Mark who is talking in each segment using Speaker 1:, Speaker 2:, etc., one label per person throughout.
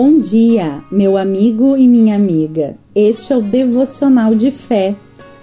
Speaker 1: Bom dia, meu amigo e minha amiga. Este é o devocional de fé.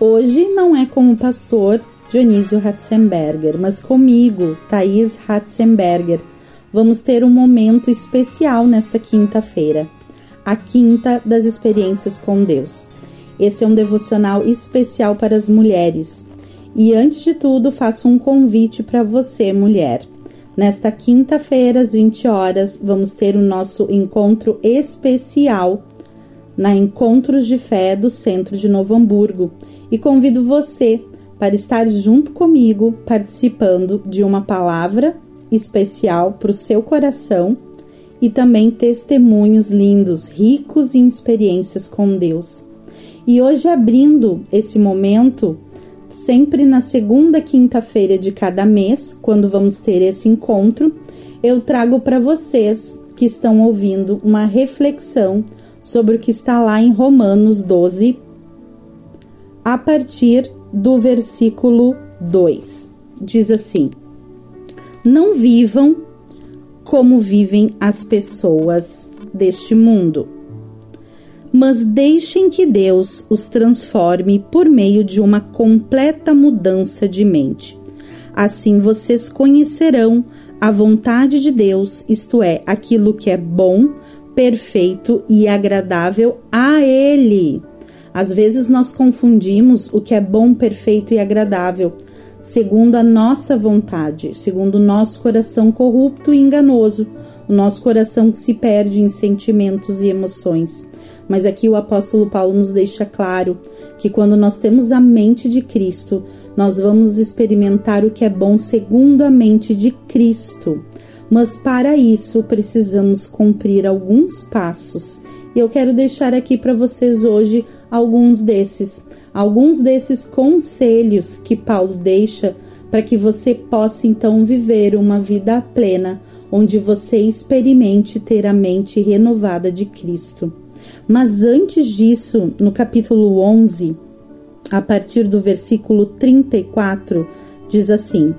Speaker 1: Hoje não é com o pastor Dionísio Ratzenberger, mas comigo, Thaís Ratzenberger. Vamos ter um momento especial nesta quinta-feira, a quinta das experiências com Deus. Esse é um devocional especial para as mulheres. E antes de tudo, faço um convite para você, mulher. Nesta quinta-feira, às 20 horas, vamos ter o nosso encontro especial na Encontros de Fé do Centro de Novo Hamburgo e convido você para estar junto comigo participando de uma palavra especial para o seu coração e também testemunhos lindos, ricos em experiências com Deus. E hoje, abrindo esse momento, sempre na segunda quinta-feira de cada mês, quando vamos ter esse encontro, eu trago para vocês que estão ouvindo uma reflexão sobre o que está lá em Romanos 12, a partir do versículo 2. Diz assim: Não vivam como vivem as pessoas deste mundo mas deixem que Deus os transforme por meio de uma completa mudança de mente. Assim vocês conhecerão a vontade de Deus, isto é, aquilo que é bom, perfeito e agradável a Ele. Às vezes nós confundimos o que é bom, perfeito e agradável, segundo a nossa vontade, segundo o nosso coração corrupto e enganoso, o nosso coração que se perde em sentimentos e emoções. Mas aqui o apóstolo Paulo nos deixa claro que quando nós temos a mente de Cristo, nós vamos experimentar o que é bom segundo a mente de Cristo. Mas para isso precisamos cumprir alguns passos. E eu quero deixar aqui para vocês hoje alguns desses, alguns desses conselhos que Paulo deixa para que você possa então viver uma vida plena, onde você experimente ter a mente renovada de Cristo. Mas antes disso, no capítulo 11, a partir do versículo 34, diz assim: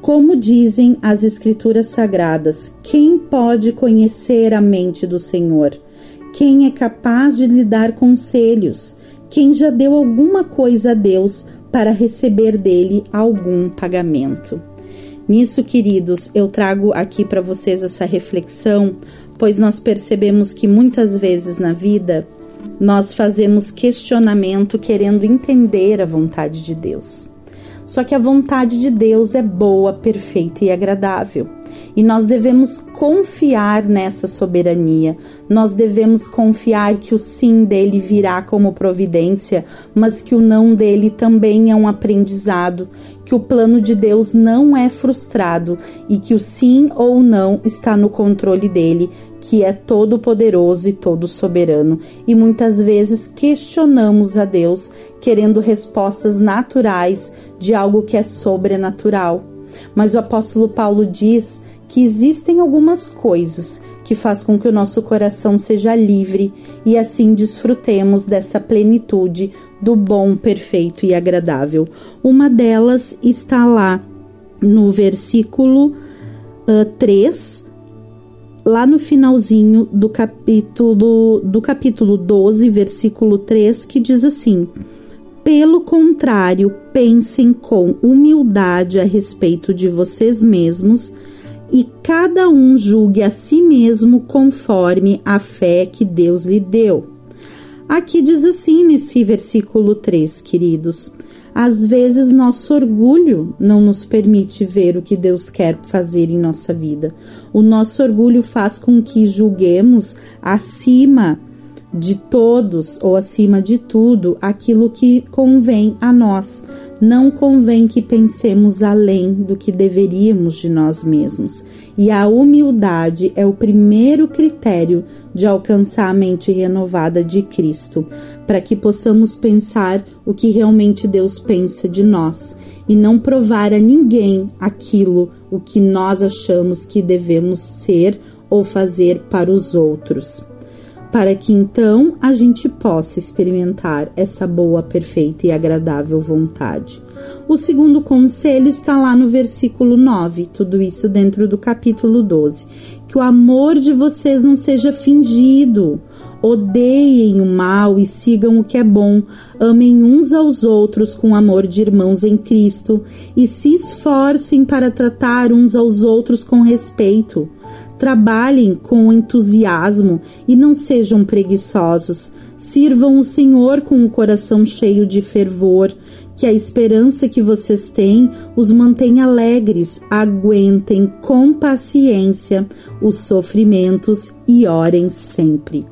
Speaker 1: Como dizem as Escrituras Sagradas, quem pode conhecer a mente do Senhor? Quem é capaz de lhe dar conselhos? Quem já deu alguma coisa a Deus para receber dele algum pagamento? Nisso, queridos, eu trago aqui para vocês essa reflexão pois nós percebemos que muitas vezes na vida nós fazemos questionamento querendo entender a vontade de Deus. Só que a vontade de Deus é boa, perfeita e agradável. E nós devemos confiar nessa soberania. Nós devemos confiar que o sim dele virá como providência, mas que o não dele também é um aprendizado, que o plano de Deus não é frustrado e que o sim ou não está no controle dele, que é todo poderoso e todo soberano. E muitas vezes questionamos a Deus querendo respostas naturais de algo que é sobrenatural. Mas o apóstolo Paulo diz que existem algumas coisas que faz com que o nosso coração seja livre e assim desfrutemos dessa plenitude do bom, perfeito e agradável. Uma delas está lá no versículo uh, 3, lá no finalzinho do capítulo do capítulo 12, versículo 3, que diz assim: pelo contrário, pensem com humildade a respeito de vocês mesmos e cada um julgue a si mesmo conforme a fé que Deus lhe deu. Aqui diz assim nesse versículo 3, queridos: às vezes nosso orgulho não nos permite ver o que Deus quer fazer em nossa vida. O nosso orgulho faz com que julguemos acima de todos ou acima de tudo aquilo que convém a nós. Não convém que pensemos além do que deveríamos de nós mesmos. E a humildade é o primeiro critério de alcançar a mente renovada de Cristo, para que possamos pensar o que realmente Deus pensa de nós e não provar a ninguém aquilo o que nós achamos que devemos ser ou fazer para os outros. Para que então a gente possa experimentar essa boa, perfeita e agradável vontade. O segundo conselho está lá no versículo 9, tudo isso dentro do capítulo 12. Que o amor de vocês não seja fingido. Odeiem o mal e sigam o que é bom. Amem uns aos outros com amor de irmãos em Cristo e se esforcem para tratar uns aos outros com respeito. Trabalhem com entusiasmo e não sejam preguiçosos. Sirvam o Senhor com o coração cheio de fervor. Que a esperança que vocês têm os mantenha alegres. Aguentem com paciência os sofrimentos e orem sempre.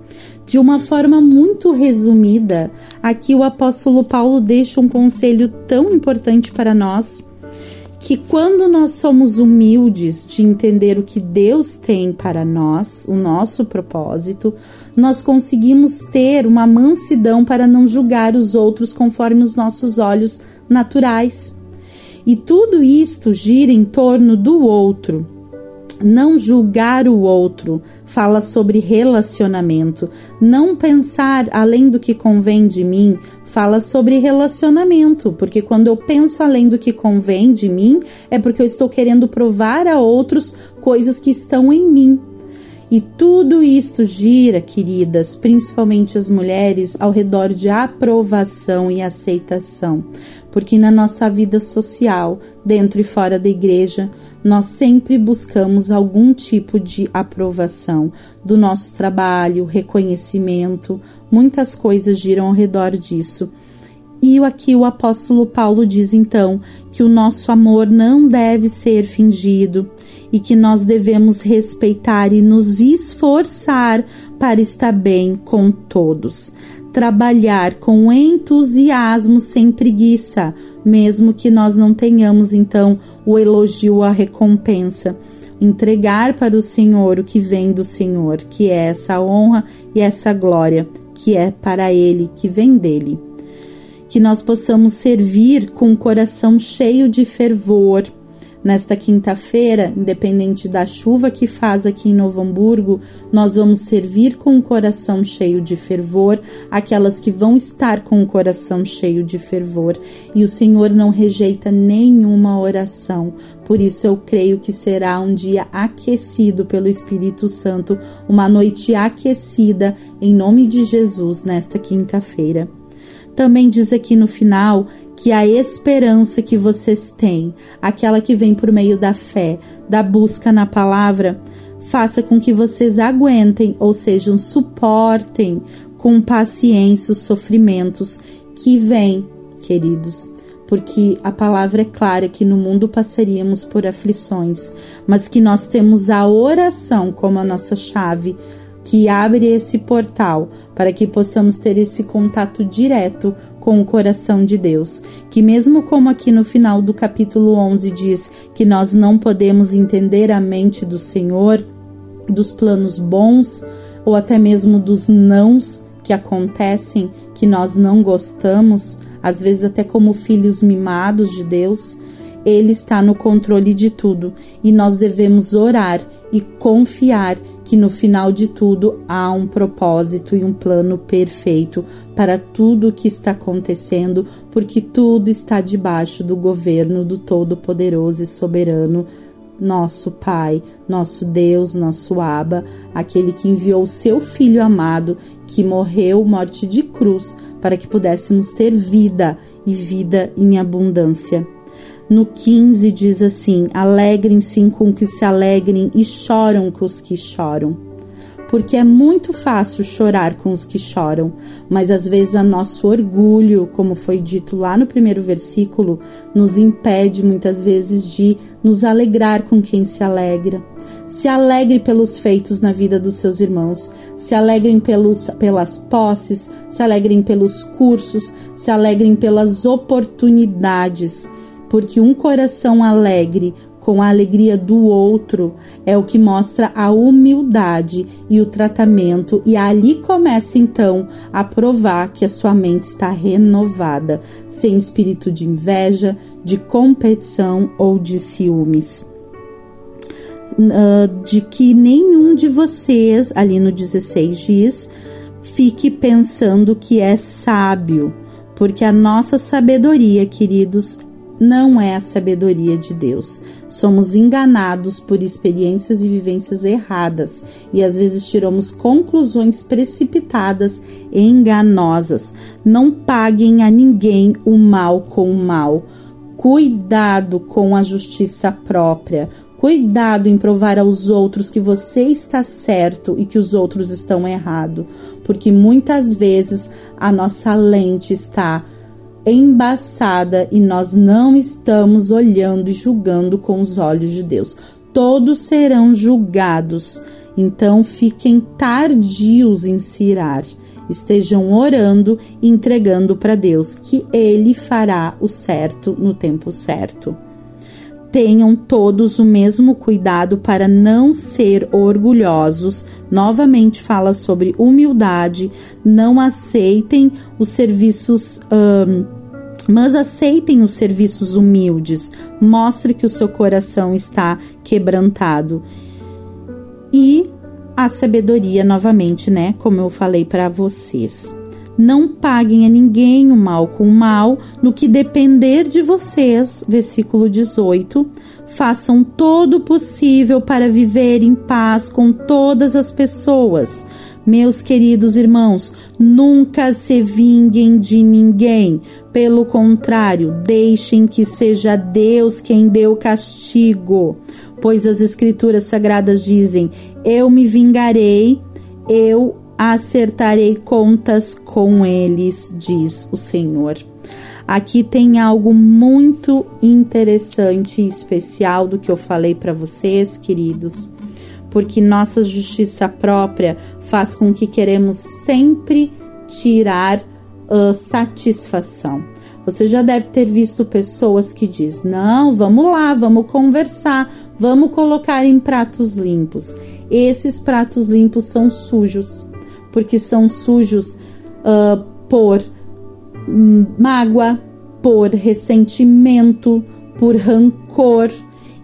Speaker 1: De uma forma muito resumida, aqui o apóstolo Paulo deixa um conselho tão importante para nós que quando nós somos humildes de entender o que Deus tem para nós, o nosso propósito, nós conseguimos ter uma mansidão para não julgar os outros conforme os nossos olhos naturais. E tudo isto gira em torno do outro, não julgar o outro, fala sobre relacionamento. Não pensar além do que convém de mim, fala sobre relacionamento, porque quando eu penso além do que convém de mim, é porque eu estou querendo provar a outros coisas que estão em mim. E tudo isto gira, queridas, principalmente as mulheres, ao redor de aprovação e aceitação porque na nossa vida social, dentro e fora da igreja, nós sempre buscamos algum tipo de aprovação do nosso trabalho, reconhecimento, muitas coisas giram ao redor disso. E aqui o apóstolo Paulo diz então que o nosso amor não deve ser fingido e que nós devemos respeitar e nos esforçar para estar bem com todos trabalhar com entusiasmo sem preguiça, mesmo que nós não tenhamos então o elogio, a recompensa. Entregar para o Senhor o que vem do Senhor, que é essa honra e essa glória, que é para Ele, que vem dele. Que nós possamos servir com o coração cheio de fervor, Nesta quinta-feira, independente da chuva que faz aqui em Novo Hamburgo, nós vamos servir com o coração cheio de fervor aquelas que vão estar com o coração cheio de fervor. E o Senhor não rejeita nenhuma oração. Por isso eu creio que será um dia aquecido pelo Espírito Santo, uma noite aquecida em nome de Jesus nesta quinta-feira. Também diz aqui no final que a esperança que vocês têm, aquela que vem por meio da fé, da busca na palavra, faça com que vocês aguentem, ou sejam, suportem com paciência os sofrimentos que vêm, queridos. Porque a palavra é clara que no mundo passaríamos por aflições, mas que nós temos a oração como a nossa chave que abre esse portal para que possamos ter esse contato direto com o coração de Deus. Que, mesmo como aqui no final do capítulo 11 diz que nós não podemos entender a mente do Senhor, dos planos bons ou até mesmo dos nãos que acontecem que nós não gostamos, às vezes até como filhos mimados de Deus ele está no controle de tudo e nós devemos orar e confiar que no final de tudo há um propósito e um plano perfeito para tudo o que está acontecendo, porque tudo está debaixo do governo do Todo-Poderoso e Soberano nosso Pai, nosso Deus, nosso Abba, aquele que enviou seu Filho amado, que morreu morte de cruz para que pudéssemos ter vida e vida em abundância. No 15 diz assim: Alegrem-se com que se alegrem e choram com os que choram. Porque é muito fácil chorar com os que choram, mas às vezes a nosso orgulho, como foi dito lá no primeiro versículo, nos impede muitas vezes de nos alegrar com quem se alegra. Se alegre pelos feitos na vida dos seus irmãos, se alegrem pelos, pelas posses, se alegrem pelos cursos, se alegrem pelas oportunidades porque um coração alegre com a alegria do outro é o que mostra a humildade e o tratamento, e ali começa então a provar que a sua mente está renovada, sem espírito de inveja, de competição ou de ciúmes. uh, de que nenhum de vocês, ali no 16 diz, fique pensando que é sábio, porque a nossa sabedoria, queridos, não é a sabedoria de Deus. Somos enganados por experiências e vivências erradas e às vezes tiramos conclusões precipitadas e enganosas. Não paguem a ninguém o mal com o mal. Cuidado com a justiça própria. Cuidado em provar aos outros que você está certo e que os outros estão errado, porque muitas vezes a nossa lente está embaçada e nós não estamos olhando e julgando com os olhos de Deus. Todos serão julgados. Então fiquem tardios em se irar. Estejam orando e entregando para Deus, que Ele fará o certo no tempo certo. Tenham todos o mesmo cuidado para não ser orgulhosos. Novamente fala sobre humildade. Não aceitem os serviços. Um, mas aceitem os serviços humildes, mostre que o seu coração está quebrantado. E a sabedoria, novamente, né? Como eu falei para vocês. Não paguem a ninguém o mal com o mal, no que depender de vocês, versículo 18. Façam todo o possível para viver em paz com todas as pessoas. Meus queridos irmãos, nunca se vinguem de ninguém. Pelo contrário, deixem que seja Deus quem dê o castigo. Pois as Escrituras Sagradas dizem: Eu me vingarei, eu acertarei contas com eles, diz o Senhor. Aqui tem algo muito interessante e especial do que eu falei para vocês, queridos, porque nossa justiça própria faz com que queremos sempre tirar uh, satisfação. Você já deve ter visto pessoas que diz: "Não, vamos lá, vamos conversar, vamos colocar em pratos limpos". Esses pratos limpos são sujos porque são sujos uh, por hum, mágoa, por ressentimento, por rancor.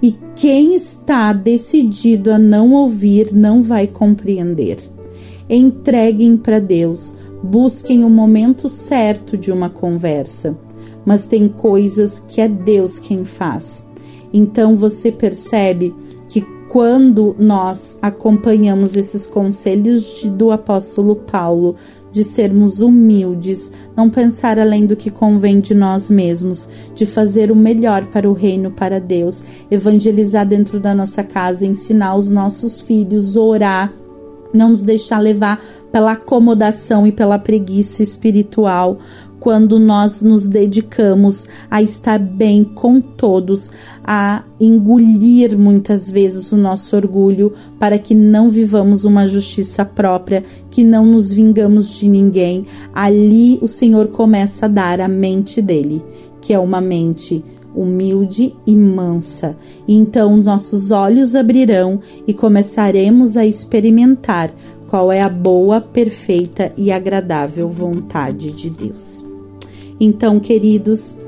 Speaker 1: E quem está decidido a não ouvir não vai compreender. Entreguem para Deus, busquem o momento certo de uma conversa, mas tem coisas que é Deus quem faz. Então você percebe quando nós acompanhamos esses conselhos de, do apóstolo Paulo, de sermos humildes, não pensar além do que convém de nós mesmos, de fazer o melhor para o reino, para Deus, evangelizar dentro da nossa casa, ensinar os nossos filhos, orar, não nos deixar levar pela acomodação e pela preguiça espiritual, quando nós nos dedicamos a estar bem com todos, a engolir muitas vezes o nosso orgulho para que não vivamos uma justiça própria, que não nos vingamos de ninguém. Ali o Senhor começa a dar a mente dele, que é uma mente humilde e mansa. Então nossos olhos abrirão e começaremos a experimentar qual é a boa, perfeita e agradável vontade de Deus. Então, queridos,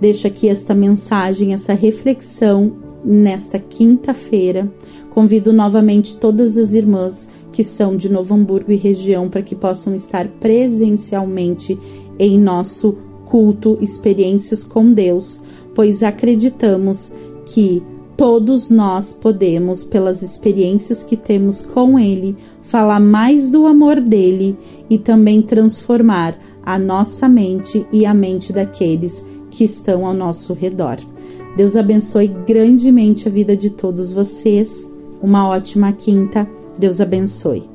Speaker 1: deixo aqui esta mensagem, essa reflexão nesta quinta-feira. Convido novamente todas as irmãs que são de Novo Hamburgo e região para que possam estar presencialmente em nosso culto Experiências com Deus, pois acreditamos que todos nós podemos, pelas experiências que temos com Ele, falar mais do amor dele e também transformar a nossa mente e a mente daqueles que estão ao nosso redor. Deus abençoe grandemente a vida de todos vocês. Uma ótima quinta. Deus abençoe.